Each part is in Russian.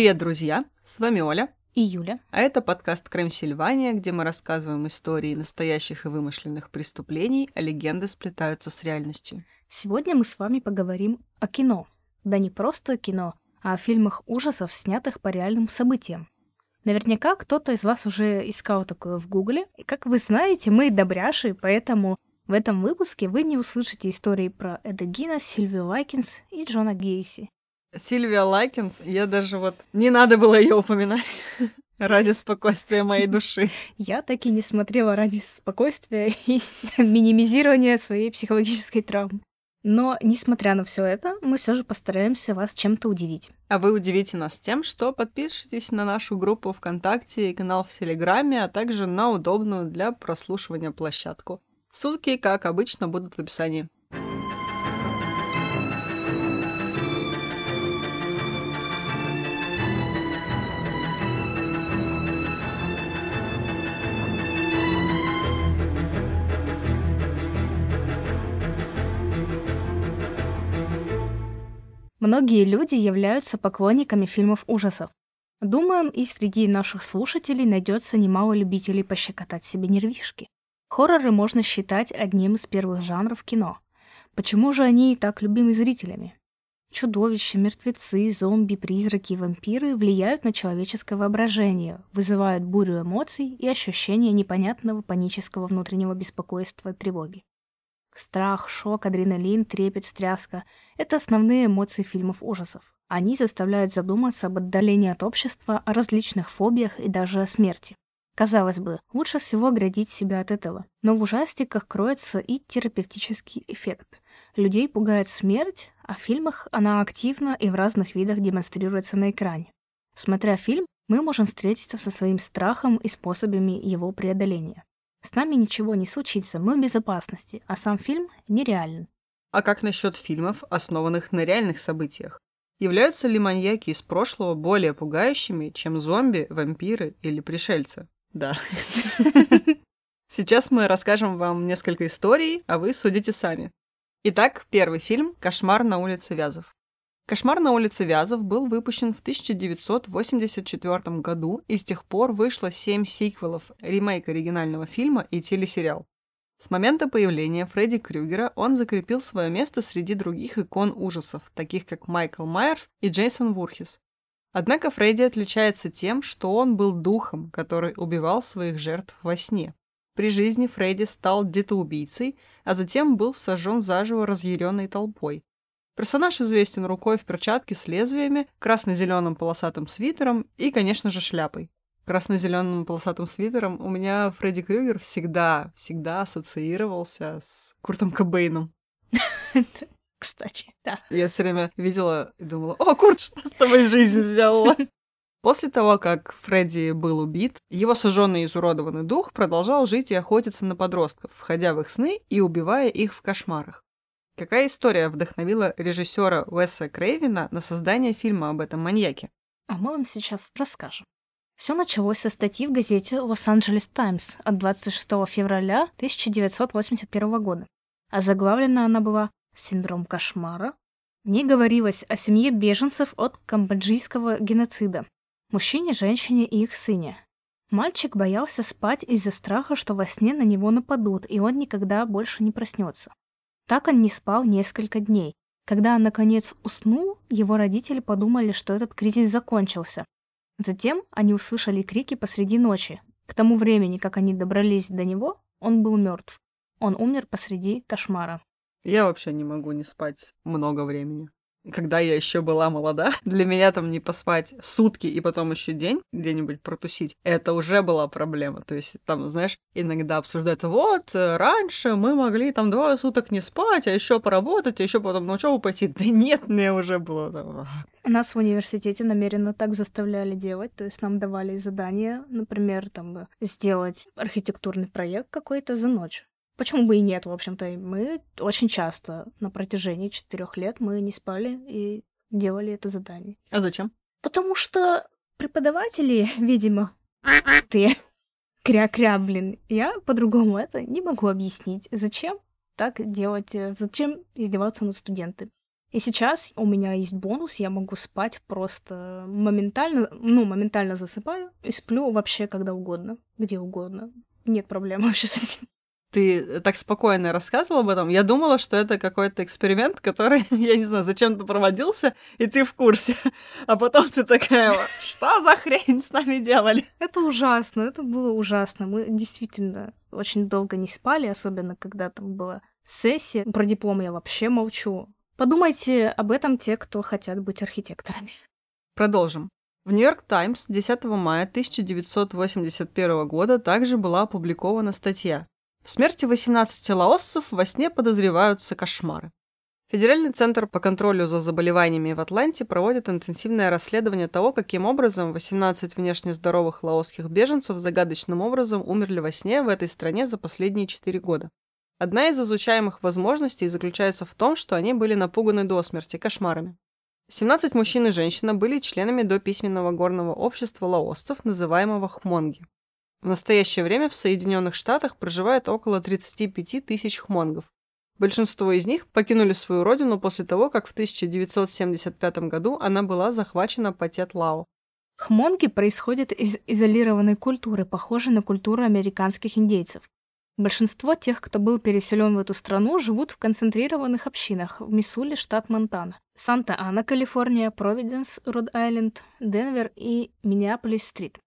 Привет, друзья! С вами Оля. И Юля. А это подкаст Кримсильвания, где мы рассказываем истории настоящих и вымышленных преступлений, а легенды сплетаются с реальностью. Сегодня мы с вами поговорим о кино. Да не просто о кино, а о фильмах ужасов, снятых по реальным событиям. Наверняка кто-то из вас уже искал такое в Гугле. И как вы знаете, мы добряши, поэтому в этом выпуске вы не услышите истории про Эда Гина, Сильвию Лайкинс и Джона Гейси. Сильвия Лайкинс, я даже вот... Не надо было ее упоминать ради спокойствия моей души. Я так и не смотрела ради спокойствия и минимизирования своей психологической травмы. Но, несмотря на все это, мы все же постараемся вас чем-то удивить. А вы удивите нас тем, что подпишитесь на нашу группу ВКонтакте и канал в Телеграме, а также на удобную для прослушивания площадку. Ссылки, как обычно, будут в описании. Многие люди являются поклонниками фильмов ужасов. Думаем, и среди наших слушателей найдется немало любителей пощекотать себе нервишки. Хорроры можно считать одним из первых жанров кино. Почему же они так любимы зрителями? Чудовища, мертвецы, зомби, призраки и вампиры влияют на человеческое воображение, вызывают бурю эмоций и ощущение непонятного панического внутреннего беспокойства и тревоги. Страх, шок, адреналин, трепет, стряска — это основные эмоции фильмов ужасов. Они заставляют задуматься об отдалении от общества, о различных фобиях и даже о смерти. Казалось бы, лучше всего оградить себя от этого. Но в ужастиках кроется и терапевтический эффект. Людей пугает смерть, а в фильмах она активно и в разных видах демонстрируется на экране. Смотря фильм, мы можем встретиться со своим страхом и способами его преодоления. С нами ничего не случится, мы в безопасности, а сам фильм нереален. А как насчет фильмов, основанных на реальных событиях? Являются ли маньяки из прошлого более пугающими, чем зомби, вампиры или пришельцы? Да. Сейчас мы расскажем вам несколько историй, а вы судите сами. Итак, первый фильм «Кошмар на улице Вязов». «Кошмар на улице Вязов» был выпущен в 1984 году, и с тех пор вышло семь сиквелов, ремейк оригинального фильма и телесериал. С момента появления Фредди Крюгера он закрепил свое место среди других икон ужасов, таких как Майкл Майерс и Джейсон Вурхис. Однако Фредди отличается тем, что он был духом, который убивал своих жертв во сне. При жизни Фредди стал детоубийцей, а затем был сожжен заживо разъяренной толпой. Персонаж известен рукой в перчатке с лезвиями, красно-зеленым полосатым свитером и, конечно же, шляпой. Красно-зеленым полосатым свитером у меня Фредди Крюгер всегда, всегда ассоциировался с Куртом Кобейном. Кстати, да. Я все время видела и думала, о, Курт, что с тобой жизнь сделала? После того, как Фредди был убит, его сожженный и изуродованный дух продолжал жить и охотиться на подростков, входя в их сны и убивая их в кошмарах. Какая история вдохновила режиссера Уэса Крейвина на создание фильма об этом маньяке? А мы вам сейчас расскажем. Все началось со статьи в газете «Лос-Анджелес Таймс» от 26 февраля 1981 года. А заглавлена она была «Синдром кошмара». В ней говорилось о семье беженцев от камбоджийского геноцида. Мужчине, женщине и их сыне. Мальчик боялся спать из-за страха, что во сне на него нападут, и он никогда больше не проснется. Так он не спал несколько дней. Когда он, наконец, уснул, его родители подумали, что этот кризис закончился. Затем они услышали крики посреди ночи. К тому времени, как они добрались до него, он был мертв. Он умер посреди кошмара. Я вообще не могу не спать много времени. Когда я еще была молода, для меня там не поспать сутки и потом еще день где-нибудь протусить, это уже была проблема. То есть там, знаешь, иногда обсуждают, вот, э, раньше мы могли там двое суток не спать, а еще поработать, а еще потом на учебу пойти. Да нет, мне уже было там... Нас в университете намеренно так заставляли делать, то есть нам давали задания, например, там сделать архитектурный проект какой-то за ночь. Почему бы и нет, в общем-то. Мы очень часто на протяжении четырех лет мы не спали и делали это задание. А зачем? Потому что преподаватели, видимо, ты кря-кря, блин. Я по-другому это не могу объяснить. Зачем так делать? Зачем издеваться над студентами? И сейчас у меня есть бонус, я могу спать просто моментально, ну, моментально засыпаю и сплю вообще когда угодно, где угодно. Нет проблем вообще с этим ты так спокойно рассказывал об этом, я думала, что это какой-то эксперимент, который, я не знаю, зачем-то проводился, и ты в курсе. А потом ты такая, что за хрень с нами делали? Это ужасно, это было ужасно. Мы действительно очень долго не спали, особенно когда там была сессия. Про диплом я вообще молчу. Подумайте об этом те, кто хотят быть архитекторами. Продолжим. В Нью-Йорк Таймс 10 мая 1981 года также была опубликована статья в смерти 18 лаоссов во сне подозреваются кошмары. Федеральный центр по контролю за заболеваниями в Атланте проводит интенсивное расследование того, каким образом 18 внешне здоровых лаосских беженцев загадочным образом умерли во сне в этой стране за последние 4 года. Одна из изучаемых возможностей заключается в том, что они были напуганы до смерти кошмарами. 17 мужчин и женщина были членами до письменного горного общества лаосцев, называемого хмонги. В настоящее время в Соединенных Штатах проживает около 35 тысяч хмонгов. Большинство из них покинули свою родину после того, как в 1975 году она была захвачена Патет-Лао. Хмонги происходят из изолированной культуры, похожей на культуру американских индейцев. Большинство тех, кто был переселен в эту страну, живут в концентрированных общинах в Миссули, штат Монтана, Санта-Ана, Калифорния, Провиденс, Род-Айленд, Денвер и Миннеаполис-Стрит.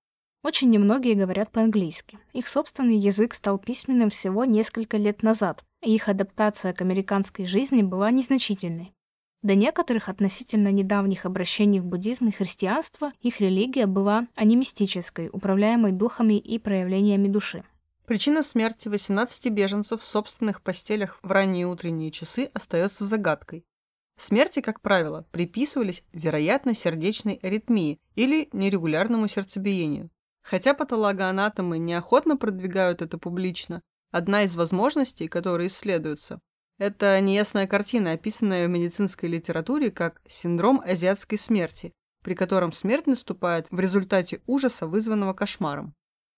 Очень немногие говорят по-английски. Их собственный язык стал письменным всего несколько лет назад, и их адаптация к американской жизни была незначительной. До некоторых относительно недавних обращений в буддизм и христианство их религия была анимистической, управляемой духами и проявлениями души. Причина смерти 18 беженцев в собственных постелях в ранние утренние часы остается загадкой. Смерти, как правило, приписывались, вероятно, сердечной аритмии или нерегулярному сердцебиению. Хотя патологоанатомы неохотно продвигают это публично, одна из возможностей, которые исследуются, это неясная картина, описанная в медицинской литературе как синдром азиатской смерти, при котором смерть наступает в результате ужаса, вызванного кошмаром.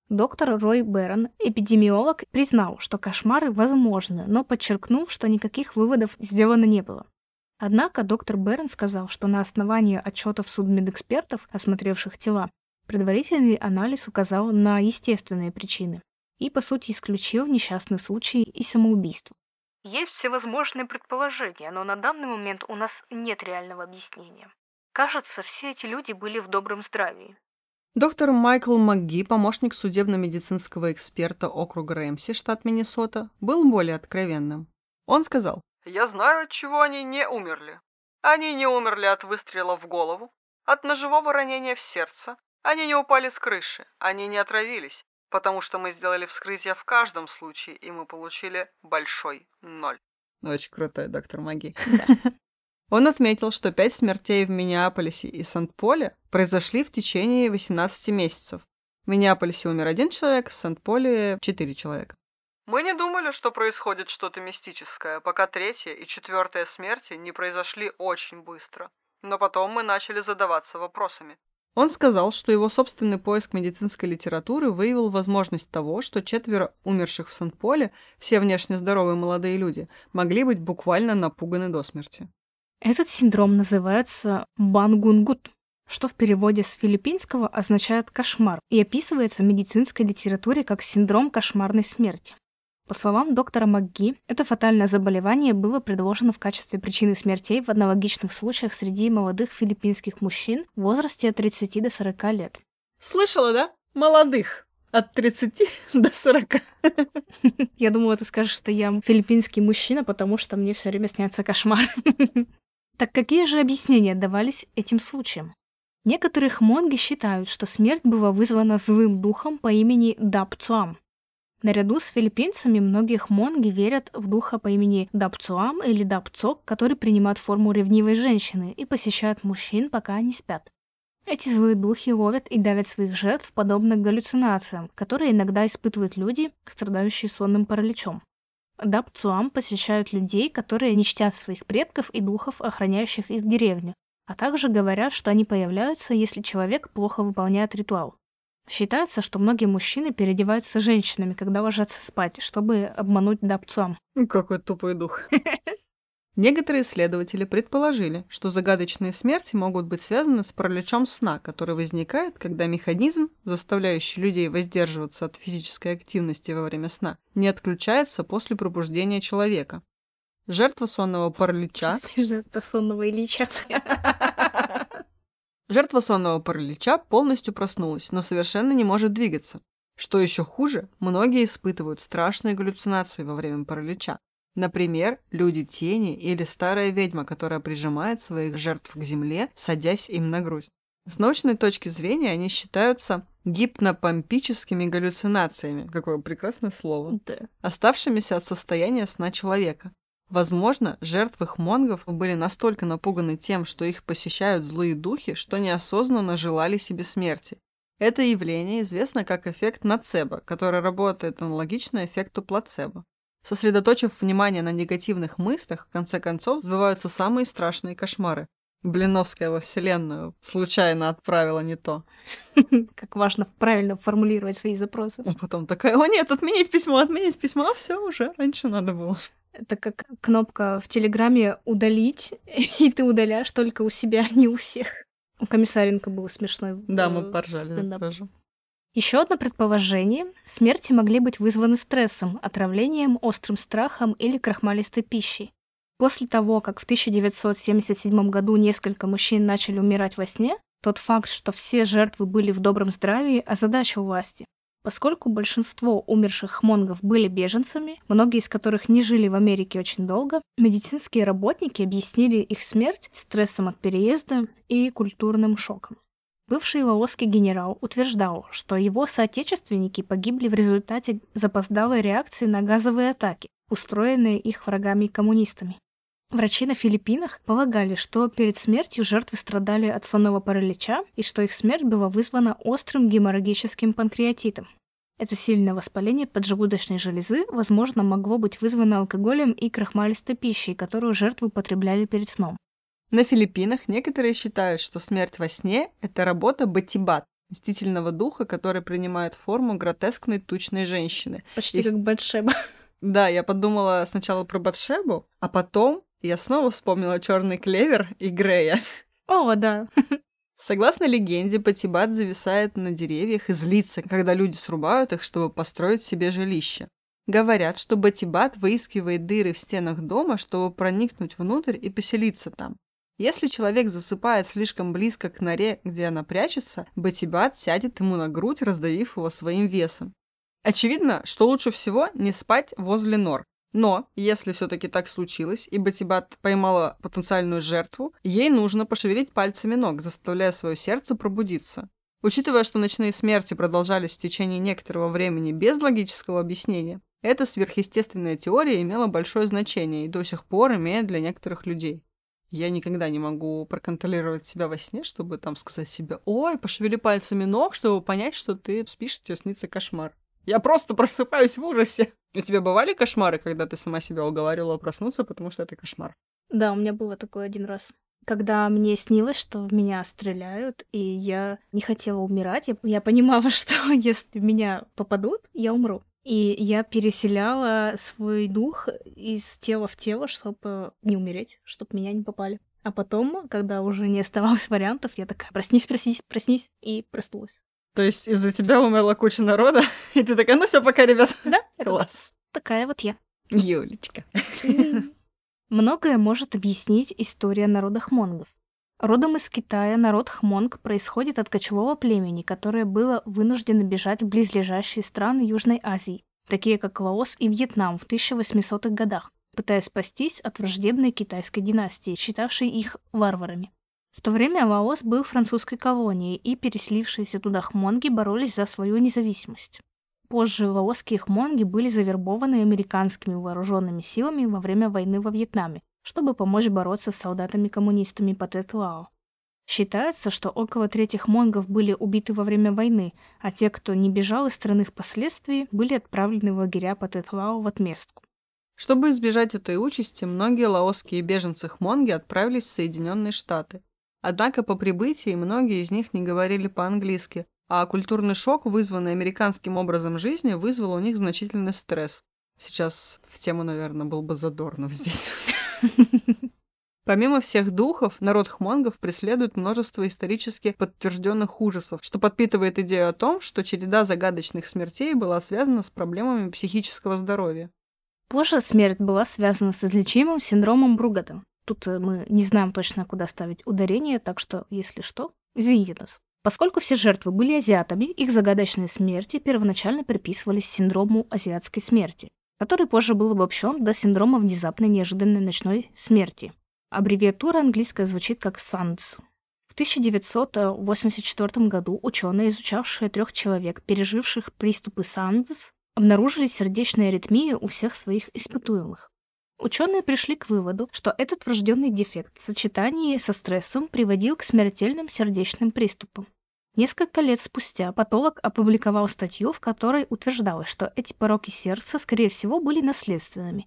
Доктор Рой Берон, эпидемиолог, признал, что кошмары возможны, но подчеркнул, что никаких выводов сделано не было. Однако доктор Берн сказал, что на основании отчетов судмедэкспертов, осмотревших тела, Предварительный анализ указал на естественные причины и, по сути, исключил несчастный случай и самоубийство. Есть всевозможные предположения, но на данный момент у нас нет реального объяснения. Кажется, все эти люди были в добром здравии. Доктор Майкл МакГи, помощник судебно-медицинского эксперта округа Рэмси, штат Миннесота, был более откровенным. Он сказал, «Я знаю, от чего они не умерли. Они не умерли от выстрела в голову, от ножевого ранения в сердце, они не упали с крыши, они не отравились, потому что мы сделали вскрытие в каждом случае, и мы получили большой ноль. Очень крутой доктор Маги. Он отметил, что пять смертей в Миннеаполисе и Сант-Поле произошли в течение 18 месяцев. В Миннеаполисе умер один человек, в Сант-Поле – четыре человека. Мы не думали, что происходит что-то мистическое, пока третья и четвертая смерти не произошли очень быстро. Но потом мы начали задаваться вопросами. Он сказал, что его собственный поиск медицинской литературы выявил возможность того, что четверо умерших в Сан-Поле, все внешне здоровые молодые люди, могли быть буквально напуганы до смерти. Этот синдром называется бангунгут, что в переводе с филиппинского означает «кошмар» и описывается в медицинской литературе как синдром кошмарной смерти. По словам доктора МакГи, это фатальное заболевание было предложено в качестве причины смертей в аналогичных случаях среди молодых филиппинских мужчин в возрасте от 30 до 40 лет. Слышала, да? Молодых. От 30 до 40. Я думала, ты скажешь, что я филиппинский мужчина, потому что мне все время снятся кошмары. Так какие же объяснения давались этим случаям? Некоторые хмонги считают, что смерть была вызвана злым духом по имени Дапцуам. Наряду с филиппинцами многие хмонги верят в духа по имени Дапцуам или Дапцок, который принимает форму ревнивой женщины и посещает мужчин, пока они спят. Эти злые духи ловят и давят своих жертв подобно галлюцинациям, которые иногда испытывают люди, страдающие сонным параличом. Дапцуам посещают людей, которые не чтят своих предков и духов, охраняющих их деревню, а также говорят, что они появляются, если человек плохо выполняет ритуал. Считается, что многие мужчины переодеваются женщинами, когда ложатся спать, чтобы обмануть Дапцуам. Какой тупой дух. Некоторые исследователи предположили, что загадочные смерти могут быть связаны с параличом сна, который возникает, когда механизм, заставляющий людей воздерживаться от физической активности во время сна, не отключается после пробуждения человека. Жертва сонного паралича... Жертва сонного Ильича. Жертва сонного паралича полностью проснулась, но совершенно не может двигаться. Что еще хуже, многие испытывают страшные галлюцинации во время паралича, Например, люди-тени или старая ведьма, которая прижимает своих жертв к земле, садясь им на грудь. С научной точки зрения они считаются гипнопомпическими галлюцинациями, какое прекрасное слово, Да. оставшимися от состояния сна человека. Возможно, жертвы хмонгов были настолько напуганы тем, что их посещают злые духи, что неосознанно желали себе смерти. Это явление известно как эффект нацебо, который работает аналогично эффекту плацебо. Сосредоточив внимание на негативных мыслях, в конце концов сбываются самые страшные кошмары. Блиновская во Вселенную случайно отправила не то. Как важно правильно формулировать свои запросы. А потом такая, о нет, отменить письмо, отменить письмо, а все уже раньше надо было. Это как кнопка в Телеграме «удалить», и ты удаляешь только у себя, а не у всех. У Комиссаренко был смешной Да, э, мы поржали стендап. тоже. Еще одно предположение – смерти могли быть вызваны стрессом, отравлением, острым страхом или крахмалистой пищей. После того, как в 1977 году несколько мужчин начали умирать во сне, тот факт, что все жертвы были в добром здравии, озадачил власти. Поскольку большинство умерших хмонгов были беженцами, многие из которых не жили в Америке очень долго, медицинские работники объяснили их смерть стрессом от переезда и культурным шоком. Бывший лаосский генерал утверждал, что его соотечественники погибли в результате запоздалой реакции на газовые атаки, устроенные их врагами и коммунистами. Врачи на Филиппинах полагали, что перед смертью жертвы страдали от сонного паралича и что их смерть была вызвана острым геморрагическим панкреатитом. Это сильное воспаление поджелудочной железы, возможно, могло быть вызвано алкоголем и крахмалистой пищей, которую жертвы употребляли перед сном. На Филиппинах некоторые считают, что смерть во сне – это работа Батибат, мстительного духа, который принимает форму гротескной тучной женщины. Почти Есть- как Батшеба. Да, я подумала сначала про Батшебу, а потом я снова вспомнила черный клевер и Грея. О, да. Согласно легенде, Патибат зависает на деревьях и злится, когда люди срубают их, чтобы построить себе жилище. Говорят, что Батибат выискивает дыры в стенах дома, чтобы проникнуть внутрь и поселиться там. Если человек засыпает слишком близко к норе, где она прячется, Батибат сядет ему на грудь, раздавив его своим весом. Очевидно, что лучше всего не спать возле нор. Но, если все-таки так случилось, и Батибат поймала потенциальную жертву, ей нужно пошевелить пальцами ног, заставляя свое сердце пробудиться. Учитывая, что ночные смерти продолжались в течение некоторого времени без логического объяснения, эта сверхъестественная теория имела большое значение и до сих пор имеет для некоторых людей. Я никогда не могу проконтролировать себя во сне, чтобы там сказать себе «Ой, пошевели пальцами ног», чтобы понять, что ты спишь, тебе снится кошмар. Я просто просыпаюсь в ужасе. У тебя бывали кошмары, когда ты сама себя уговаривала проснуться, потому что это кошмар? Да, у меня было такое один раз. Когда мне снилось, что в меня стреляют, и я не хотела умирать, я, я понимала, что если в меня попадут, я умру. И я переселяла свой дух из тела в тело, чтобы не умереть, чтобы меня не попали. А потом, когда уже не оставалось вариантов, я такая, проснись, проснись, проснись, и проснулась. То есть из-за тебя умерла куча народа, и ты такая, ну все, пока, ребят. Да, Класс. такая вот я. Юлечка. Многое может объяснить история народа хмонгов. Родом из Китая народ хмонг происходит от кочевого племени, которое было вынуждено бежать в близлежащие страны Южной Азии, такие как Лаос и Вьетнам в 1800-х годах, пытаясь спастись от враждебной китайской династии, считавшей их варварами. В то время Лаос был французской колонией, и переселившиеся туда хмонги боролись за свою независимость. Позже лаосские хмонги были завербованы американскими вооруженными силами во время войны во Вьетнаме, чтобы помочь бороться с солдатами-коммунистами по Тетлао. Считается, что около трети хмонгов были убиты во время войны, а те, кто не бежал из страны впоследствии, были отправлены в лагеря по Тетлао в отместку. Чтобы избежать этой участи, многие лаосские беженцы хмонги отправились в Соединенные Штаты, Однако по прибытии многие из них не говорили по-английски, а культурный шок, вызванный американским образом жизни, вызвал у них значительный стресс. Сейчас в тему, наверное, был бы Задорнов здесь. Помимо всех духов, народ хмонгов преследует множество исторически подтвержденных ужасов, что подпитывает идею о том, что череда загадочных смертей была связана с проблемами психического здоровья. Позже смерть была связана с излечимым синдромом Бругата, Тут э, мы не знаем точно, куда ставить ударение, так что, если что, извините нас. Поскольку все жертвы были азиатами, их загадочные смерти первоначально приписывались синдрому азиатской смерти, который позже был обобщен до синдрома внезапной неожиданной ночной смерти. Аббревиатура английская звучит как SANS. В 1984 году ученые, изучавшие трех человек, переживших приступы SANS, обнаружили сердечные аритмии у всех своих испытуемых. Ученые пришли к выводу, что этот врожденный дефект в сочетании со стрессом приводил к смертельным сердечным приступам. Несколько лет спустя патолог опубликовал статью, в которой утверждалось, что эти пороки сердца, скорее всего, были наследственными.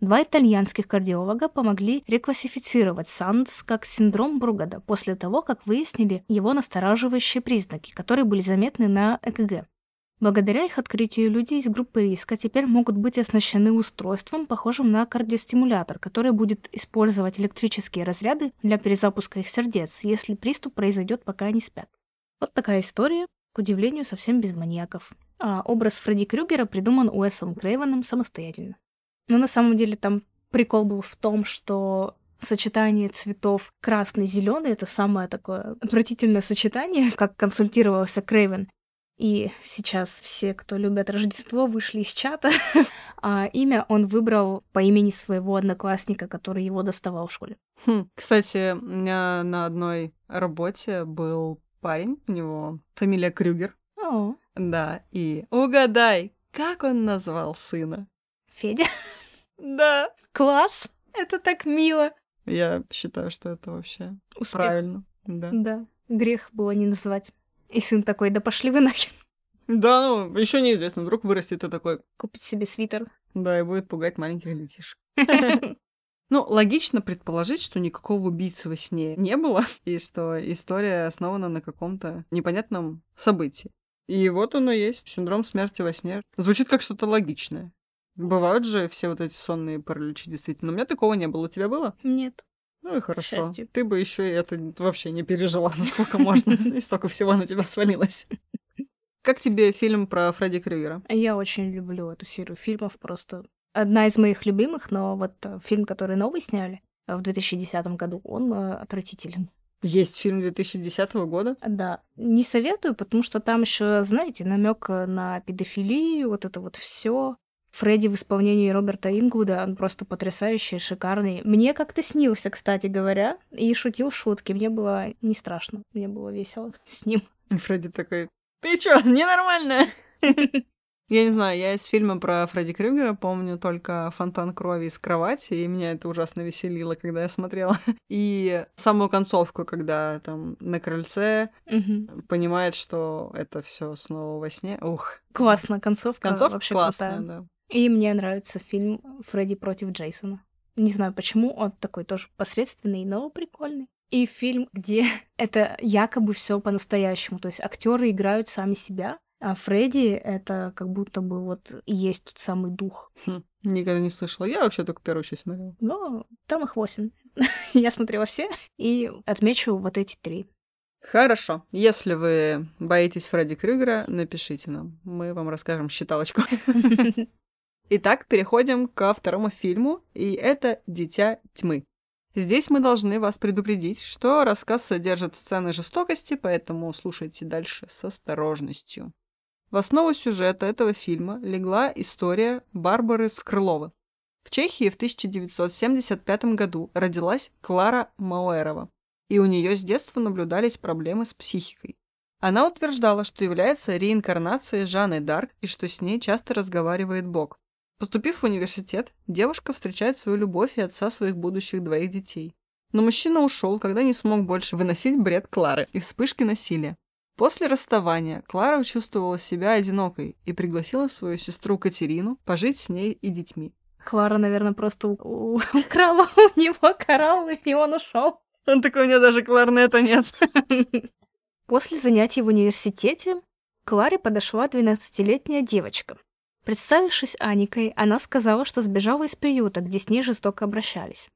Два итальянских кардиолога помогли реклассифицировать САНДС как синдром Бругада после того, как выяснили его настораживающие признаки, которые были заметны на ЭКГ. Благодаря их открытию люди из группы риска теперь могут быть оснащены устройством, похожим на кардиостимулятор, который будет использовать электрические разряды для перезапуска их сердец, если приступ произойдет, пока они спят. Вот такая история, к удивлению, совсем без маньяков. А образ Фредди Крюгера придуман Уэсом Крейвеном самостоятельно. Но на самом деле там прикол был в том, что сочетание цветов красный-зеленый — это самое такое отвратительное сочетание, как консультировался Крейвен. И сейчас все, кто любят Рождество, вышли из чата. а имя он выбрал по имени своего одноклассника, который его доставал в школе. Хм. Кстати, у меня на одной работе был парень, у него фамилия Крюгер. О. Да, и угадай, как он назвал сына? Федя? Да. Класс! Это так мило. Я считаю, что это вообще Успех. правильно. Да. Да. Грех было не назвать. И сын такой, да пошли вы нахер. Да, ну, еще неизвестно, вдруг вырастет и такой. Купить себе свитер. Да, и будет пугать маленьких детишек. Ну, логично предположить, что никакого убийцы во сне не было, и что история основана на каком-то непонятном событии. И вот оно есть, синдром смерти во сне. Звучит как что-то логичное. Бывают же все вот эти сонные параличи, действительно. У меня такого не было. У тебя было? Нет. Ну и хорошо. счастью. Ты бы еще и это вообще не пережила, насколько можно. И столько всего на тебя свалилось. Как тебе фильм про Фредди Крюгера? Я очень люблю эту серию фильмов, просто одна из моих любимых, но вот э, фильм, который новый сняли э, в 2010 году, он э, отвратителен. Есть фильм 2010 года? Да, не советую, потому что там еще, знаете, намек на педофилию, вот это вот все. Фредди в исполнении Роберта Инглуда, он просто потрясающий, шикарный. Мне как-то снился, кстати говоря, и шутил шутки. Мне было не страшно, мне было весело с ним. Фредди такой, ты чё, ненормальная? Я не знаю, я из фильма про Фредди Крюгера помню только фонтан крови из кровати, и меня это ужасно веселило, когда я смотрела. И самую концовку, когда там на крыльце Мгм. понимает, что это все снова во сне. Ух, Классно, концовка, концовка вообще классная, крутая. да. И мне нравится фильм «Фредди против Джейсона». Не знаю почему, он такой тоже посредственный, но прикольный. И фильм, где это якобы все по-настоящему. То есть актеры играют сами себя, а Фредди это как будто бы вот и есть тот самый дух. Хм, никогда не слышала. Я вообще только первую часть смотрела. Но там их восемь. Я смотрела все и отмечу вот эти три. Хорошо. Если вы боитесь Фредди Крюгера, напишите нам. Мы вам расскажем считалочку. Итак, переходим ко второму фильму, и это «Дитя тьмы». Здесь мы должны вас предупредить, что рассказ содержит сцены жестокости, поэтому слушайте дальше с осторожностью. В основу сюжета этого фильма легла история Барбары Скрыловы. В Чехии в 1975 году родилась Клара Мауэрова, и у нее с детства наблюдались проблемы с психикой. Она утверждала, что является реинкарнацией Жанны Дарк и что с ней часто разговаривает Бог. Поступив в университет, девушка встречает свою любовь и отца своих будущих двоих детей. Но мужчина ушел, когда не смог больше выносить бред Клары и вспышки насилия. После расставания Клара чувствовала себя одинокой и пригласила свою сестру Катерину пожить с ней и детьми. Клара, наверное, просто украла у него кораллы, и он ушел. Он такой, у меня даже кларнета нет. После занятий в университете Кларе подошла 12-летняя девочка. Представившись Аникой, она сказала, что сбежала из приюта, где с ней жестоко обращались.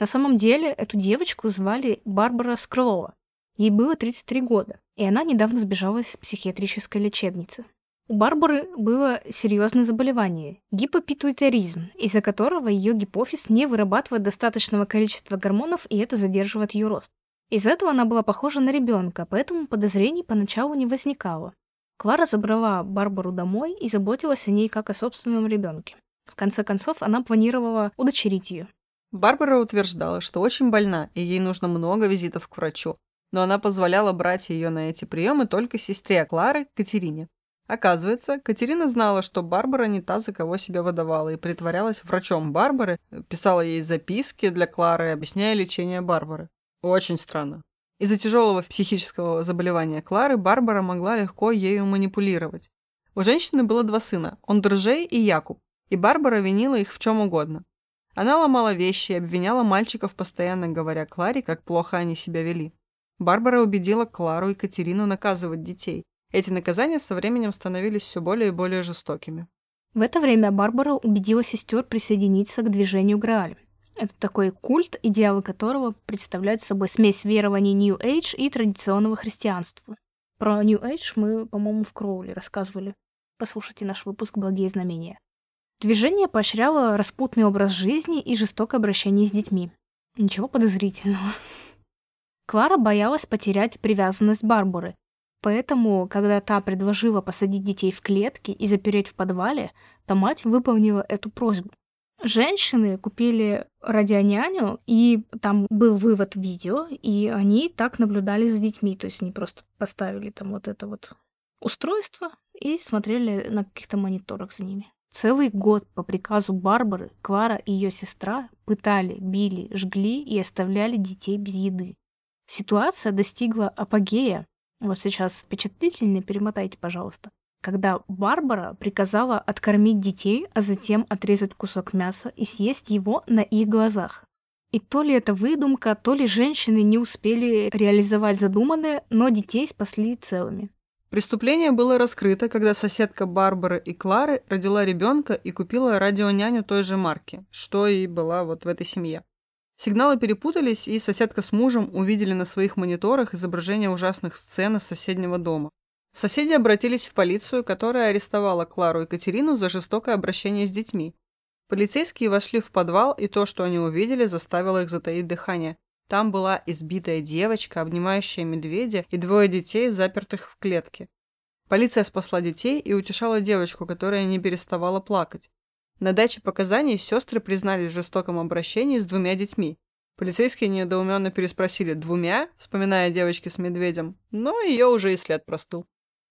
На самом деле, эту девочку звали Барбара Скрылова. Ей было 33 года, и она недавно сбежала из психиатрической лечебницы. У Барбары было серьезное заболевание – гипопитуитаризм, из-за которого ее гипофиз не вырабатывает достаточного количества гормонов, и это задерживает ее рост. Из-за этого она была похожа на ребенка, поэтому подозрений поначалу не возникало. Клара забрала Барбару домой и заботилась о ней как о собственном ребенке. В конце концов, она планировала удочерить ее. Барбара утверждала, что очень больна, и ей нужно много визитов к врачу, но она позволяла брать ее на эти приемы только сестре Клары, Катерине. Оказывается, Катерина знала, что Барбара не та, за кого себя выдавала, и притворялась врачом Барбары, писала ей записки для Клары, объясняя лечение Барбары. Очень странно. Из-за тяжелого психического заболевания Клары Барбара могла легко ею манипулировать. У женщины было два сына – Ондржей и Якуб, и Барбара винила их в чем угодно. Она ломала вещи и обвиняла мальчиков, постоянно говоря Кларе, как плохо они себя вели. Барбара убедила Клару и Катерину наказывать детей. Эти наказания со временем становились все более и более жестокими. В это время Барбара убедила сестер присоединиться к движению Грааль. Это такой культ, идеалы которого представляют собой смесь верований New Age и традиционного христианства. Про New Age мы, по-моему, в Кроули рассказывали. Послушайте наш выпуск «Благие знамения». Движение поощряло распутный образ жизни и жестокое обращение с детьми. Ничего подозрительного. Клара боялась потерять привязанность Барбары, поэтому, когда та предложила посадить детей в клетки и запереть в подвале, то мать выполнила эту просьбу. Женщины купили радионяню, и там был вывод видео, и они так наблюдали за детьми, то есть они просто поставили там вот это вот устройство и смотрели на каких-то мониторах за ними. Целый год по приказу Барбары Клара и ее сестра пытали, били, жгли и оставляли детей без еды. Ситуация достигла апогея. Вот сейчас впечатлительно перемотайте, пожалуйста. Когда Барбара приказала откормить детей, а затем отрезать кусок мяса и съесть его на их глазах. И то ли это выдумка, то ли женщины не успели реализовать задуманное, но детей спасли целыми. Преступление было раскрыто, когда соседка Барбары и Клары родила ребенка и купила радионяню той же марки, что и была вот в этой семье. Сигналы перепутались, и соседка с мужем увидели на своих мониторах изображение ужасных сцен из соседнего дома. Соседи обратились в полицию, которая арестовала Клару и Катерину за жестокое обращение с детьми. Полицейские вошли в подвал, и то, что они увидели, заставило их затаить дыхание. Там была избитая девочка, обнимающая медведя, и двое детей, запертых в клетке. Полиция спасла детей и утешала девочку, которая не переставала плакать. На даче показаний сестры признались в жестоком обращении с двумя детьми. Полицейские недоуменно переспросили «двумя?», вспоминая девочки с медведем, но ее уже и след простыл.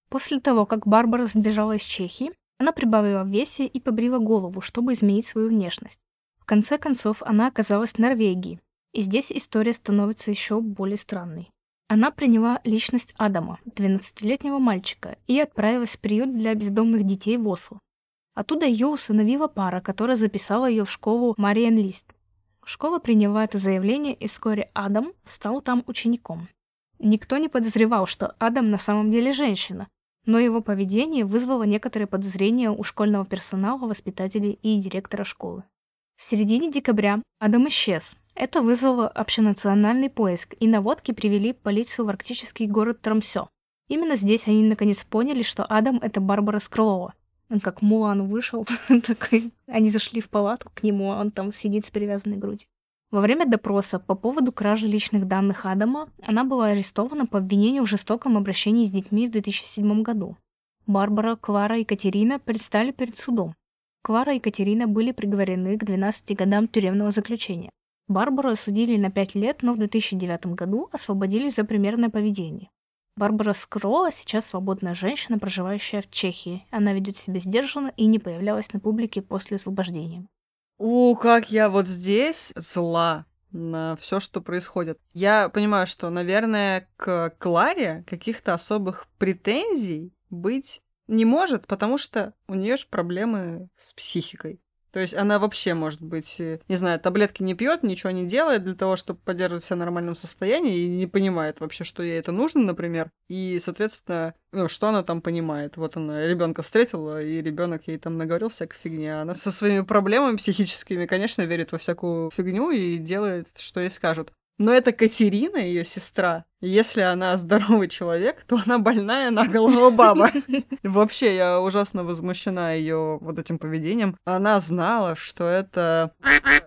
После того, как Барбара сбежала из Чехии, она прибавила в весе и побрила голову, чтобы изменить свою внешность. В конце концов, она оказалась в Норвегии, и здесь история становится еще более странной. Она приняла личность Адама, 12-летнего мальчика, и отправилась в приют для бездомных детей в Осло. Оттуда ее усыновила пара, которая записала ее в школу Мариен Лист. Школа приняла это заявление, и вскоре Адам стал там учеником. Никто не подозревал, что Адам на самом деле женщина, но его поведение вызвало некоторые подозрения у школьного персонала, воспитателей и директора школы. В середине декабря Адам исчез. Это вызвало общенациональный поиск, и наводки привели полицию в арктический город Тромсё. Именно здесь они наконец поняли, что Адам — это Барбара Скрылова. Он как Мулан вышел, такой, они зашли в палатку к нему, а он там сидит с перевязанной грудью. Во время допроса по поводу кражи личных данных Адама она была арестована по обвинению в жестоком обращении с детьми в 2007 году. Барбара, Клара и Катерина предстали перед судом. Клара и Катерина были приговорены к 12 годам тюремного заключения. Барбару осудили на 5 лет, но в 2009 году освободили за примерное поведение. Барбара Скро сейчас свободная женщина, проживающая в Чехии. Она ведет себя сдержанно и не появлялась на публике после освобождения. У, как я вот здесь зла на все, что происходит. Я понимаю, что, наверное, к Кларе каких-то особых претензий быть не может, потому что у нее же проблемы с психикой. То есть она вообще, может быть, э, не знаю, таблетки не пьет, ничего не делает для того, чтобы поддерживать себя в нормальном состоянии и не понимает вообще, что ей это нужно, например. И, соответственно, ну, что она там понимает? Вот она ребенка встретила, и ребенок ей там наговорил всякой фигни. А она со своими проблемами психическими, конечно, верит во всякую фигню и делает, что ей скажут. Но это Катерина, ее сестра. Если она здоровый человек, то она больная на голову баба. Вообще, я ужасно возмущена ее вот этим поведением. Она знала, что это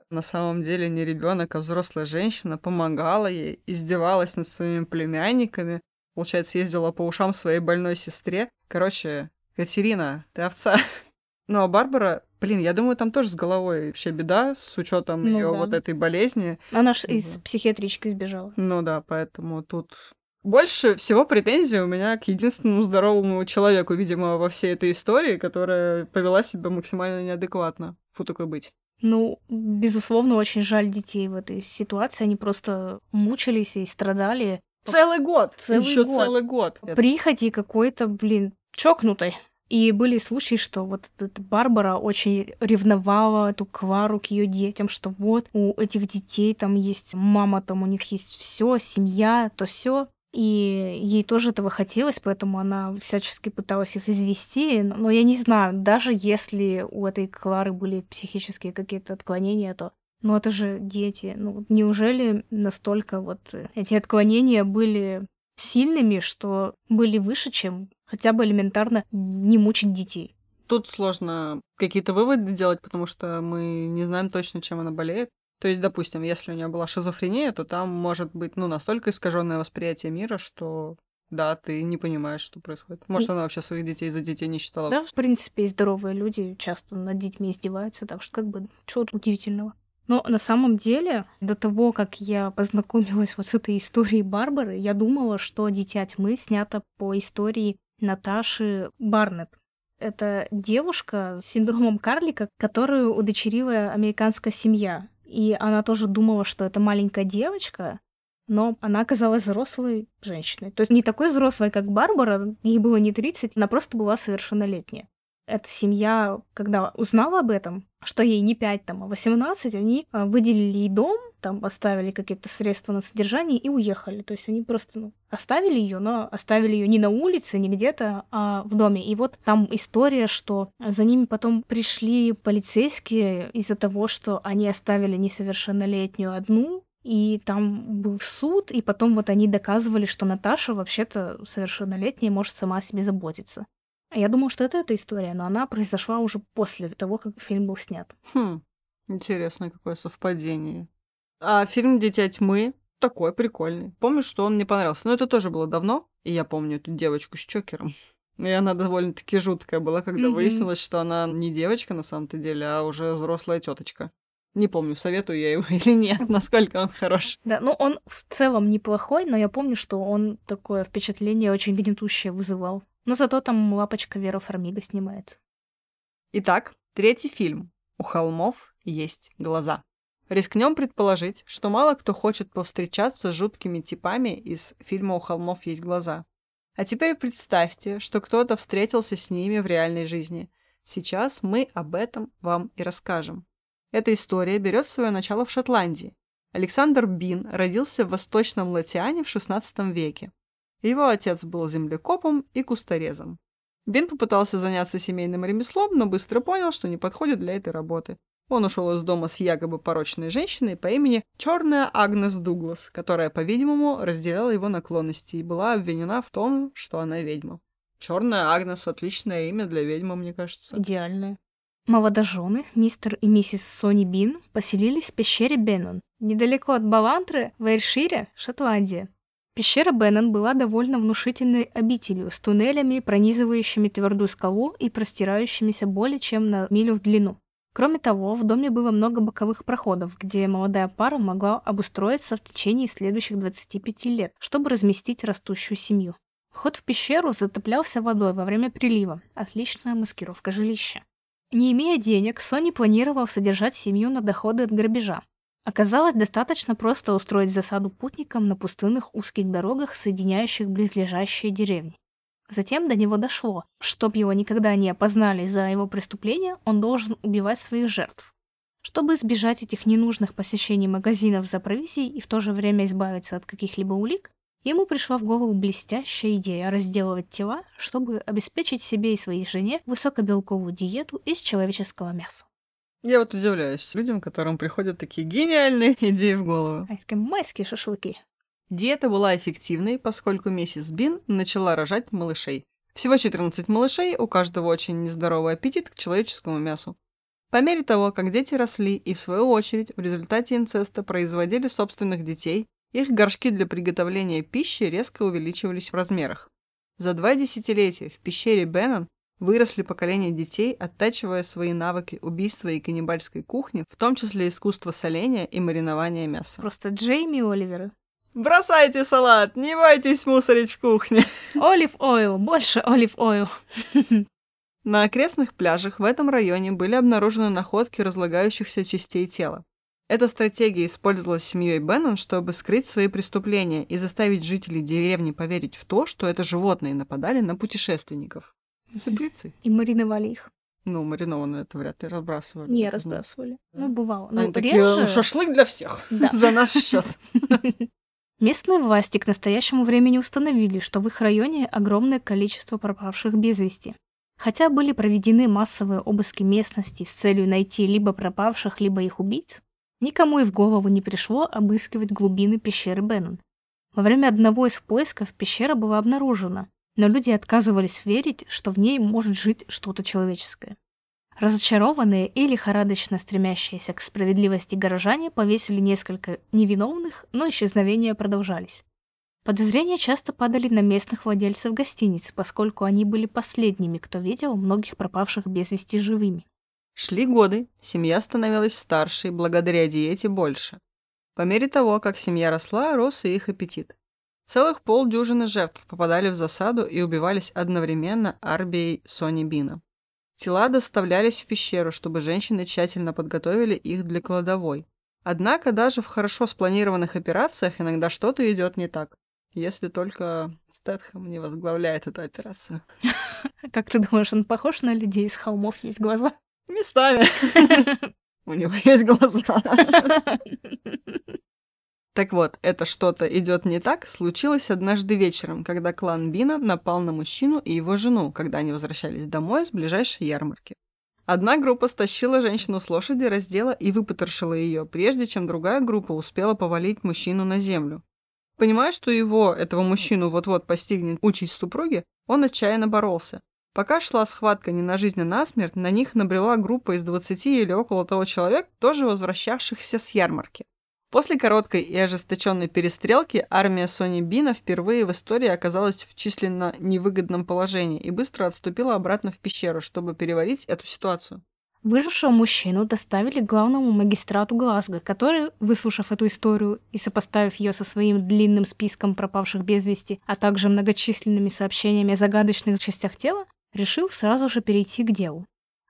на самом деле не ребенок, а взрослая женщина, помогала ей, издевалась над своими племянниками. Получается, ездила по ушам своей больной сестре. Короче, Катерина, ты овца. Ну а Барбара Блин, я думаю, там тоже с головой вообще беда, с учетом ну, ее да. вот этой болезни. Она ж из психиатрички сбежала. Ну да, поэтому тут больше всего претензий у меня к единственному здоровому человеку, видимо, во всей этой истории, которая повела себя максимально неадекватно. Фу, такой быть. Ну, безусловно, очень жаль детей в этой ситуации. Они просто мучились и страдали. Целый год! Целый Еще год. целый год. Прихоти какой-то, блин, чокнутой. И были случаи, что вот эта Барбара очень ревновала эту Клару к ее детям, что вот у этих детей там есть мама, там у них есть все, семья, то все. И ей тоже этого хотелось, поэтому она всячески пыталась их извести. Но я не знаю, даже если у этой Клары были психические какие-то отклонения, то ну это же дети. Ну неужели настолько вот эти отклонения были сильными, что были выше, чем хотя бы элементарно не мучить детей. Тут сложно какие-то выводы делать, потому что мы не знаем точно, чем она болеет. То есть, допустим, если у нее была шизофрения, то там может быть ну, настолько искаженное восприятие мира, что да, ты не понимаешь, что происходит. Может, она вообще своих детей за детей не считала. Да, в принципе, и здоровые люди часто над детьми издеваются, так что как бы чего удивительного. Но на самом деле, до того, как я познакомилась вот с этой историей Барбары, я думала, что «Дитя тьмы» снято по истории Наташи Барнетт. Это девушка с синдромом карлика, которую удочерила американская семья. И она тоже думала, что это маленькая девочка, но она оказалась взрослой женщиной. То есть не такой взрослой, как Барбара, ей было не 30, она просто была совершеннолетняя эта семья, когда узнала об этом, что ей не 5, там, а 18, они а, выделили ей дом, там поставили какие-то средства на содержание и уехали. То есть они просто ну, оставили ее, но оставили ее не на улице, не где-то, а в доме. И вот там история, что за ними потом пришли полицейские из-за того, что они оставили несовершеннолетнюю одну, и там был суд, и потом вот они доказывали, что Наташа вообще-то совершеннолетняя может сама о себе заботиться. Я думала, что это эта история, но она произошла уже после того, как фильм был снят. Хм, интересное какое совпадение. А фильм «Дитя тьмы» такой прикольный. Помню, что он мне понравился. Но это тоже было давно, и я помню эту девочку с чокером. И она довольно-таки жуткая была, когда mm-hmm. выяснилось, что она не девочка на самом-то деле, а уже взрослая теточка. Не помню, советую я его или нет, насколько он хорош. Да, ну он в целом неплохой, но я помню, что он такое впечатление очень гнетущее вызывал. Но зато там лапочка Вера Фармига снимается. Итак, третий фильм. У холмов есть глаза. Рискнем предположить, что мало кто хочет повстречаться с жуткими типами из фильма «У холмов есть глаза». А теперь представьте, что кто-то встретился с ними в реальной жизни. Сейчас мы об этом вам и расскажем. Эта история берет свое начало в Шотландии. Александр Бин родился в Восточном Латиане в XVI веке. Его отец был землекопом и кусторезом. Бин попытался заняться семейным ремеслом, но быстро понял, что не подходит для этой работы. Он ушел из дома с якобы порочной женщиной по имени Черная Агнес Дуглас, которая, по-видимому, разделяла его наклонности и была обвинена в том, что она ведьма. Черная Агнес — отличное имя для ведьмы, мне кажется. Идеальное. Молодожены, мистер и миссис Сони Бин, поселились в пещере Беннон, Недалеко от Балантры, в Эйршире, Шотландия. Пещера Беннон была довольно внушительной обителью с туннелями, пронизывающими твердую скалу и простирающимися более чем на милю в длину. Кроме того, в доме было много боковых проходов, где молодая пара могла обустроиться в течение следующих 25 лет, чтобы разместить растущую семью. Вход в пещеру затоплялся водой во время прилива. Отличная маскировка жилища. Не имея денег, Сони планировал содержать семью на доходы от грабежа. Оказалось достаточно просто устроить засаду путникам на пустынных узких дорогах, соединяющих близлежащие деревни. Затем до него дошло, чтоб его никогда не опознали за его преступление, он должен убивать своих жертв. Чтобы избежать этих ненужных посещений магазинов за провизией и в то же время избавиться от каких-либо улик, ему пришла в голову блестящая идея разделывать тела, чтобы обеспечить себе и своей жене высокобелковую диету из человеческого мяса. Я вот удивляюсь людям, которым приходят такие гениальные идеи в голову. А это майские шашлыки. Диета была эффективной, поскольку миссис Бин начала рожать малышей. Всего 14 малышей, у каждого очень нездоровый аппетит к человеческому мясу. По мере того, как дети росли и, в свою очередь, в результате инцеста производили собственных детей, их горшки для приготовления пищи резко увеличивались в размерах. За два десятилетия в пещере Беннон выросли поколения детей, оттачивая свои навыки убийства и каннибальской кухни, в том числе искусство соления и маринования мяса. Просто Джейми Оливеры. Бросайте салат, не бойтесь мусорить в кухне. Олив ойл, больше олив ойл. На окрестных пляжах в этом районе были обнаружены находки разлагающихся частей тела. Эта стратегия использовалась семьей Беннон, чтобы скрыть свои преступления и заставить жителей деревни поверить в то, что это животные нападали на путешественников. Хитрецы. И мариновали их. Ну, маринованные это вряд ли разбрасывали. Не разбрасывали. Ну, бывало. Ну, Они такие, реже... шашлык для всех. Да. За наш счет. Местные власти к настоящему времени установили, что в их районе огромное количество пропавших без вести. Хотя были проведены массовые обыски местности с целью найти либо пропавших, либо их убийц, никому и в голову не пришло обыскивать глубины пещеры Беннон. Во время одного из поисков пещера была обнаружена, но люди отказывались верить, что в ней может жить что-то человеческое. Разочарованные и лихорадочно стремящиеся к справедливости горожане повесили несколько невиновных, но исчезновения продолжались. Подозрения часто падали на местных владельцев гостиниц, поскольку они были последними, кто видел многих пропавших без вести живыми. Шли годы, семья становилась старше и благодаря диете больше. По мере того, как семья росла, рос и их аппетит. Целых полдюжины жертв попадали в засаду и убивались одновременно армией Сони Бина. Тела доставлялись в пещеру, чтобы женщины тщательно подготовили их для кладовой. Однако даже в хорошо спланированных операциях иногда что-то идет не так. Если только Стэтхэм не возглавляет эту операцию. Как ты думаешь, он похож на людей из холмов есть глаза? Местами. У него есть глаза. Так вот, это что-то идет не так случилось однажды вечером, когда клан Бина напал на мужчину и его жену, когда они возвращались домой с ближайшей ярмарки. Одна группа стащила женщину с лошади, раздела и выпотрошила ее, прежде чем другая группа успела повалить мужчину на землю. Понимая, что его, этого мужчину, вот-вот постигнет участь супруги, он отчаянно боролся. Пока шла схватка не на жизнь, а на смерть, на них набрела группа из 20 или около того человек, тоже возвращавшихся с ярмарки. После короткой и ожесточенной перестрелки армия Сони Бина впервые в истории оказалась в численно невыгодном положении и быстро отступила обратно в пещеру, чтобы переварить эту ситуацию. Выжившего мужчину доставили к главному магистрату Глазго, который, выслушав эту историю и сопоставив ее со своим длинным списком пропавших без вести, а также многочисленными сообщениями о загадочных частях тела, решил сразу же перейти к делу.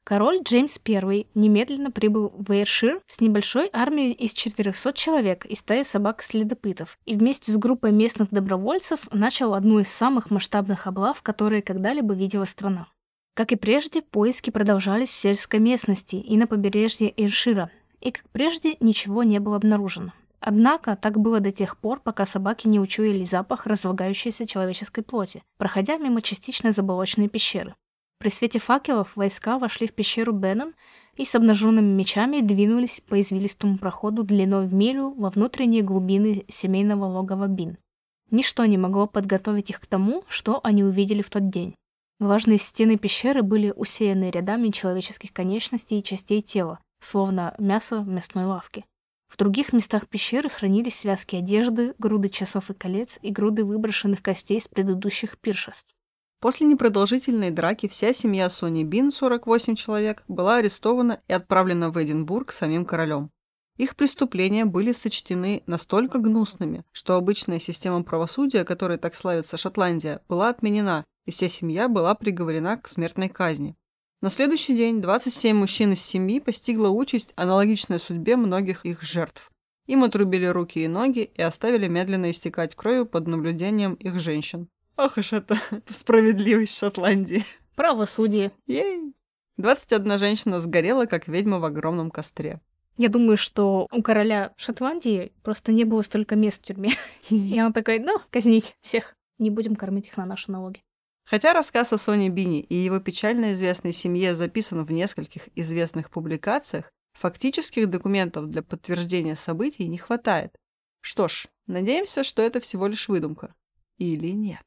Король Джеймс I немедленно прибыл в Эйршир с небольшой армией из 400 человек и стаи собак-следопытов и вместе с группой местных добровольцев начал одну из самых масштабных облав, которые когда-либо видела страна. Как и прежде, поиски продолжались в сельской местности и на побережье Эйршира, и, как прежде, ничего не было обнаружено. Однако так было до тех пор, пока собаки не учуяли запах разлагающейся человеческой плоти, проходя мимо частично заболоченной пещеры. При свете факелов войска вошли в пещеру Беннон и с обнаженными мечами двинулись по извилистому проходу длиной в милю во внутренние глубины семейного логова Бин. Ничто не могло подготовить их к тому, что они увидели в тот день. Влажные стены пещеры были усеяны рядами человеческих конечностей и частей тела, словно мясо в мясной лавке. В других местах пещеры хранились связки одежды, груды часов и колец и груды выброшенных костей с предыдущих пиршеств. После непродолжительной драки вся семья Сони Бин, 48 человек, была арестована и отправлена в Эдинбург самим королем. Их преступления были сочтены настолько гнусными, что обычная система правосудия, которой так славится Шотландия, была отменена, и вся семья была приговорена к смертной казни. На следующий день 27 мужчин из семьи постигла участь, аналогичная судьбе многих их жертв. Им отрубили руки и ноги и оставили медленно истекать кровью под наблюдением их женщин. Ох уж это справедливость Шотландии. Правосудие. Ей! 21 женщина сгорела, как ведьма в огромном костре. Я думаю, что у короля Шотландии просто не было столько мест в тюрьме. И она такая, ну, казнить всех. Не будем кормить их на наши налоги. Хотя рассказ о Соне Бини и его печально известной семье записан в нескольких известных публикациях, фактических документов для подтверждения событий не хватает. Что ж, надеемся, что это всего лишь выдумка. Или нет.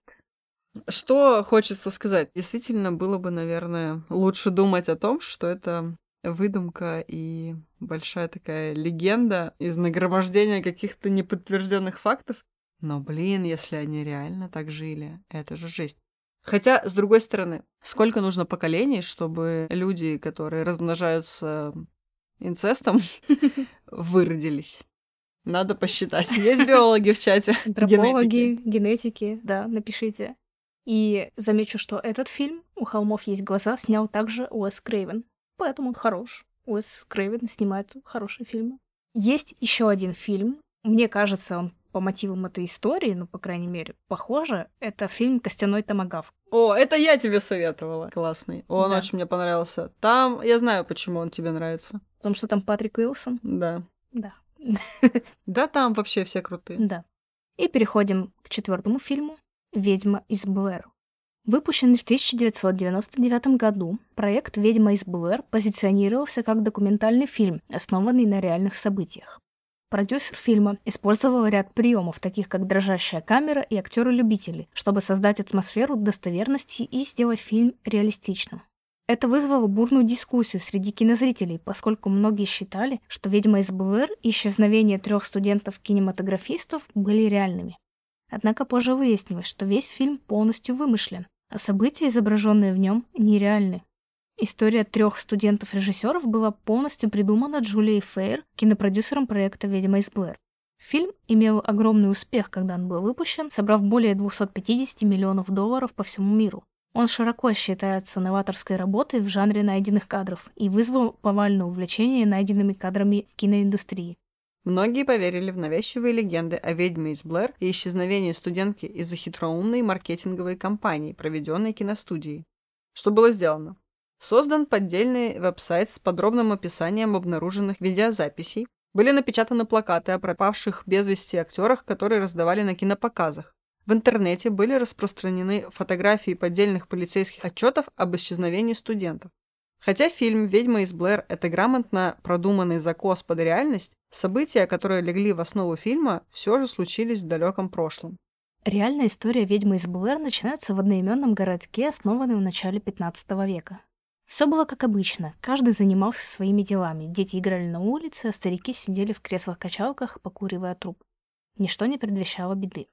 Что хочется сказать? Действительно, было бы, наверное, лучше думать о том, что это выдумка и большая такая легенда из нагромождения каких-то неподтвержденных фактов. Но, блин, если они реально так жили, это же жесть. Хотя, с другой стороны, сколько нужно поколений, чтобы люди, которые размножаются инцестом, выродились? Надо посчитать. Есть биологи в чате? Антропологи, генетики, да, напишите. И замечу, что этот фильм «У холмов есть глаза» снял также Уэс Крейвен. Поэтому он хорош. Уэс Крейвен снимает хорошие фильмы. Есть еще один фильм. Мне кажется, он по мотивам этой истории, ну, по крайней мере, похоже, это фильм «Костяной томагавк». О, это я тебе советовала. Классный. Он да. очень мне понравился. Там, я знаю, почему он тебе нравится. Потому что там Патрик Уилсон? Да. Да. Да, там вообще все крутые. Да. И переходим к четвертому фильму «Ведьма из Блэр». Выпущенный в 1999 году, проект «Ведьма из Блэр» позиционировался как документальный фильм, основанный на реальных событиях. Продюсер фильма использовал ряд приемов, таких как дрожащая камера и актеры-любители, чтобы создать атмосферу достоверности и сделать фильм реалистичным. Это вызвало бурную дискуссию среди кинозрителей, поскольку многие считали, что «Ведьма из БВР» и исчезновение трех студентов-кинематографистов были реальными. Однако позже выяснилось, что весь фильм полностью вымышлен, а события, изображенные в нем, нереальны. История трех студентов-режиссеров была полностью придумана Джулией Фейр, кинопродюсером проекта «Ведьма из Блэр». Фильм имел огромный успех, когда он был выпущен, собрав более 250 миллионов долларов по всему миру. Он широко считается новаторской работой в жанре найденных кадров и вызвал повальное увлечение найденными кадрами в киноиндустрии. Многие поверили в навязчивые легенды о ведьме из Блэр и исчезновении студентки из-за хитроумной маркетинговой кампании, проведенной киностудией. Что было сделано? Создан поддельный веб-сайт с подробным описанием обнаруженных видеозаписей. Были напечатаны плакаты о пропавших без вести актерах, которые раздавали на кинопоказах. В интернете были распространены фотографии поддельных полицейских отчетов об исчезновении студентов. Хотя фильм «Ведьма из Блэр» — это грамотно продуманный закос под реальность, события, которые легли в основу фильма, все же случились в далеком прошлом. Реальная история «Ведьмы из Блэр» начинается в одноименном городке, основанном в начале 15 века. Все было как обычно, каждый занимался своими делами. Дети играли на улице, а старики сидели в креслах-качалках, покуривая труп. Ничто не предвещало беды.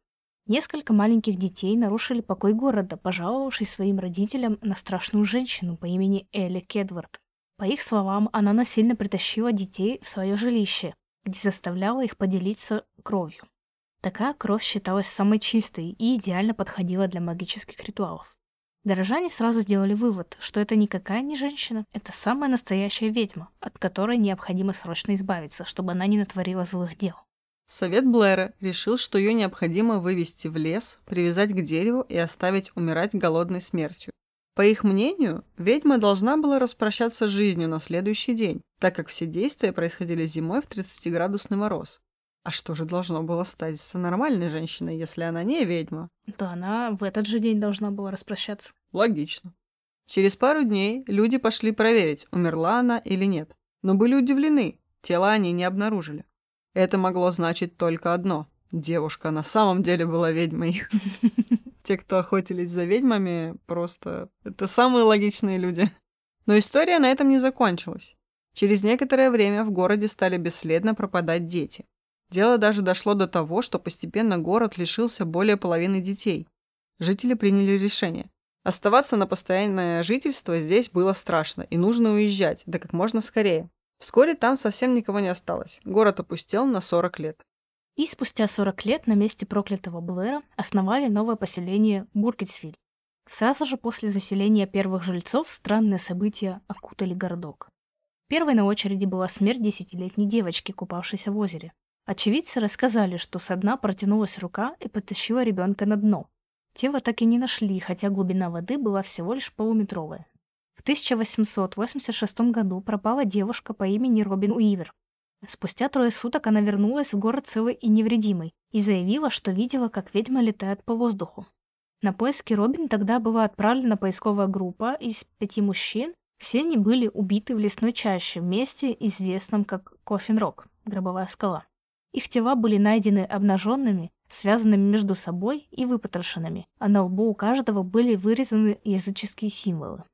Несколько маленьких детей нарушили покой города, пожаловавшись своим родителям на страшную женщину по имени Элли Кедвард. По их словам, она насильно притащила детей в свое жилище, где заставляла их поделиться кровью. Такая кровь считалась самой чистой и идеально подходила для магических ритуалов. Горожане сразу сделали вывод, что это никакая не женщина, это самая настоящая ведьма, от которой необходимо срочно избавиться, чтобы она не натворила злых дел. Совет Блэра решил, что ее необходимо вывести в лес, привязать к дереву и оставить умирать голодной смертью. По их мнению, ведьма должна была распрощаться с жизнью на следующий день, так как все действия происходили зимой в 30-градусный мороз. А что же должно было стать с нормальной женщиной, если она не ведьма? Да она в этот же день должна была распрощаться. Логично. Через пару дней люди пошли проверить, умерла она или нет. Но были удивлены, тела они не обнаружили. Это могло значить только одно. Девушка на самом деле была ведьмой. Те, кто охотились за ведьмами, просто... Это самые логичные люди. Но история на этом не закончилась. Через некоторое время в городе стали бесследно пропадать дети. Дело даже дошло до того, что постепенно город лишился более половины детей. Жители приняли решение. Оставаться на постоянное жительство здесь было страшно, и нужно уезжать, да как можно скорее. Вскоре там совсем никого не осталось. Город опустел на 40 лет. И спустя 40 лет на месте проклятого Блэра основали новое поселение Буркетсвиль. Сразу же после заселения первых жильцов странные события окутали городок. Первой на очереди была смерть десятилетней девочки, купавшейся в озере. Очевидцы рассказали, что со дна протянулась рука и потащила ребенка на дно. Тело так и не нашли, хотя глубина воды была всего лишь полуметровая. В 1886 году пропала девушка по имени Робин Уивер. Спустя трое суток она вернулась в город целой и невредимой и заявила, что видела, как ведьма летает по воздуху. На поиски Робин тогда была отправлена поисковая группа из пяти мужчин. Все они были убиты в лесной чаще в месте, известном как Кофин-Рок, гробовая скала. Их тела были найдены обнаженными, связанными между собой и выпотрошенными, а на лбу у каждого были вырезаны языческие символы.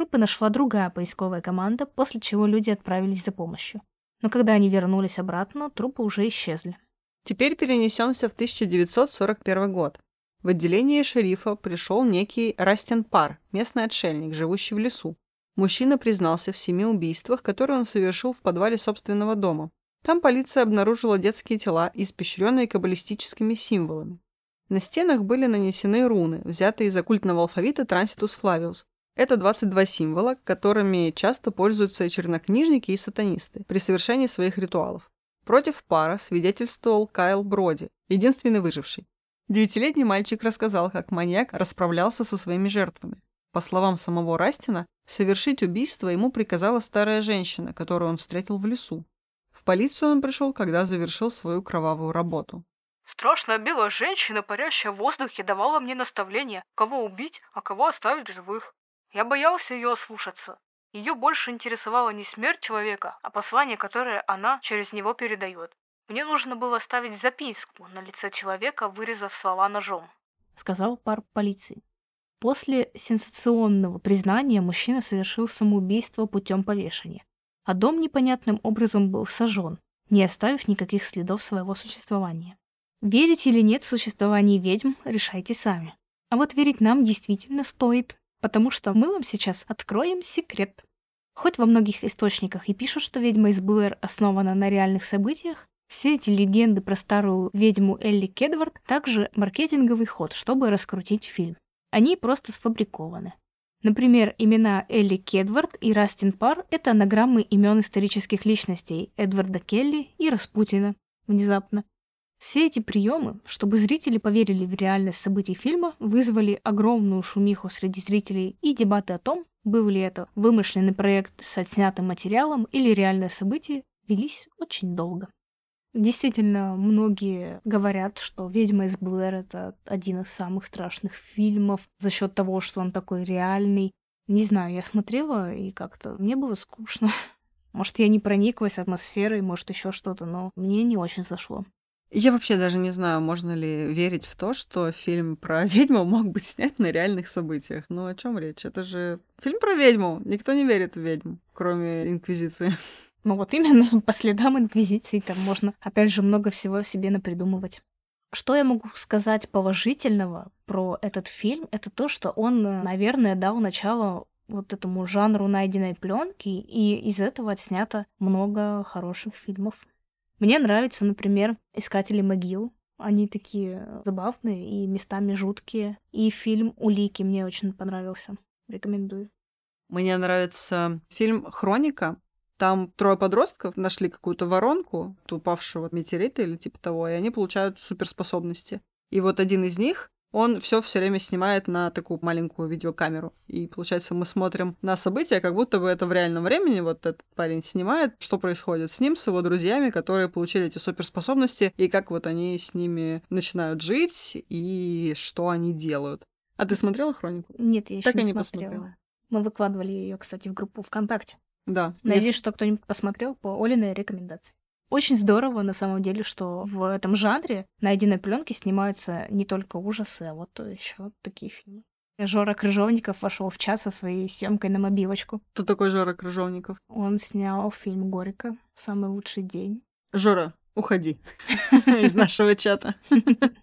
Трупы нашла другая поисковая команда, после чего люди отправились за помощью. Но когда они вернулись обратно, трупы уже исчезли. Теперь перенесемся в 1941 год. В отделение шерифа пришел некий Растин Пар, местный отшельник, живущий в лесу. Мужчина признался в семи убийствах, которые он совершил в подвале собственного дома. Там полиция обнаружила детские тела, испещренные каббалистическими символами. На стенах были нанесены руны, взятые из оккультного алфавита Транситус Флавиус. Это 22 символа, которыми часто пользуются чернокнижники и сатанисты при совершении своих ритуалов. Против пара свидетельствовал Кайл Броди, единственный выживший. Девятилетний мальчик рассказал, как маньяк расправлялся со своими жертвами. По словам самого Растина, совершить убийство ему приказала старая женщина, которую он встретил в лесу. В полицию он пришел, когда завершил свою кровавую работу. Страшная белая женщина, парящая в воздухе, давала мне наставление, кого убить, а кого оставить живых. Я боялся ее ослушаться. Ее больше интересовала не смерть человека, а послание, которое она через него передает. Мне нужно было оставить записку на лице человека, вырезав слова ножом, сказал пар полиции. После сенсационного признания мужчина совершил самоубийство путем повешения, а дом непонятным образом был сожжен, не оставив никаких следов своего существования. Верить или нет в существование ведьм, решайте сами. А вот верить нам действительно стоит, потому что мы вам сейчас откроем секрет. Хоть во многих источниках и пишут, что ведьма из Блэр основана на реальных событиях, все эти легенды про старую ведьму Элли Кедвард также маркетинговый ход, чтобы раскрутить фильм. Они просто сфабрикованы. Например, имена Элли Кедвард и Растин Пар — это анаграммы имен исторических личностей Эдварда Келли и Распутина. Внезапно. Все эти приемы, чтобы зрители поверили в реальность событий фильма, вызвали огромную шумиху среди зрителей и дебаты о том, был ли это вымышленный проект с отснятым материалом или реальное событие, велись очень долго. Действительно, многие говорят, что «Ведьма из Блэр» — это один из самых страшных фильмов за счет того, что он такой реальный. Не знаю, я смотрела, и как-то мне было скучно. Может, я не прониклась атмосферой, может, еще что-то, но мне не очень зашло. Я вообще даже не знаю, можно ли верить в то, что фильм про ведьму мог быть снят на реальных событиях. Ну о чем речь? Это же фильм про ведьму. Никто не верит в ведьму, кроме Инквизиции. Ну вот именно по следам Инквизиции там можно, опять же, много всего себе напридумывать. Что я могу сказать положительного про этот фильм, это то, что он, наверное, дал начало вот этому жанру найденной пленки, и из этого отснято много хороших фильмов. Мне нравится, например, «Искатели могил». Они такие забавные и местами жуткие. И фильм «Улики» мне очень понравился. Рекомендую. Мне нравится фильм «Хроника». Там трое подростков нашли какую-то воронку упавшего метеорита или типа того, и они получают суперспособности. И вот один из них, он все все время снимает на такую маленькую видеокамеру. И получается, мы смотрим на события, как будто бы это в реальном времени. Вот этот парень снимает, что происходит с ним, с его друзьями, которые получили эти суперспособности, и как вот они с ними начинают жить, и что они делают. А ты смотрела хронику? Нет, я еще так не, не смотрела. Посмотрела. Мы выкладывали ее, кстати, в группу ВКонтакте. Да. Надеюсь, что кто-нибудь посмотрел по Олиной рекомендации. Очень здорово, на самом деле, что в этом жанре найденной пленки снимаются не только ужасы, а вот еще такие фильмы. Жора Крыжовников вошел в час со своей съемкой на мобилочку. Кто такой Жора Крыжовников? Он снял фильм «Горько. Самый лучший день». Жора, уходи из нашего чата.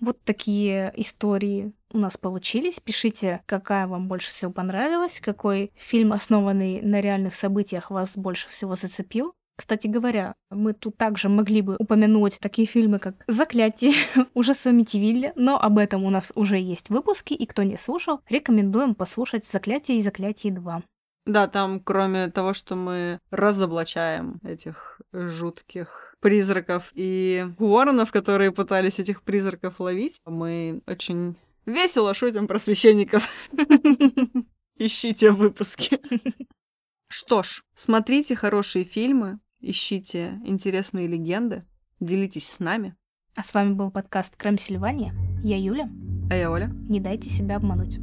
Вот такие истории у нас получились. Пишите, какая вам больше всего понравилась, какой фильм, основанный на реальных событиях, вас больше всего зацепил. Кстати говоря, мы тут также могли бы упомянуть такие фильмы, как «Заклятие», ужасы Митивилля, но об этом у нас уже есть выпуски, и кто не слушал, рекомендуем послушать «Заклятие» и «Заклятие 2». Да, там кроме того, что мы разоблачаем этих жутких призраков и воронов, которые пытались этих призраков ловить, мы очень весело шутим про священников. Ищите выпуски. Что ж, смотрите хорошие фильмы, ищите интересные легенды, делитесь с нами. А с вами был подкаст Крем Сильвания. Я Юля. А я Оля. Не дайте себя обмануть.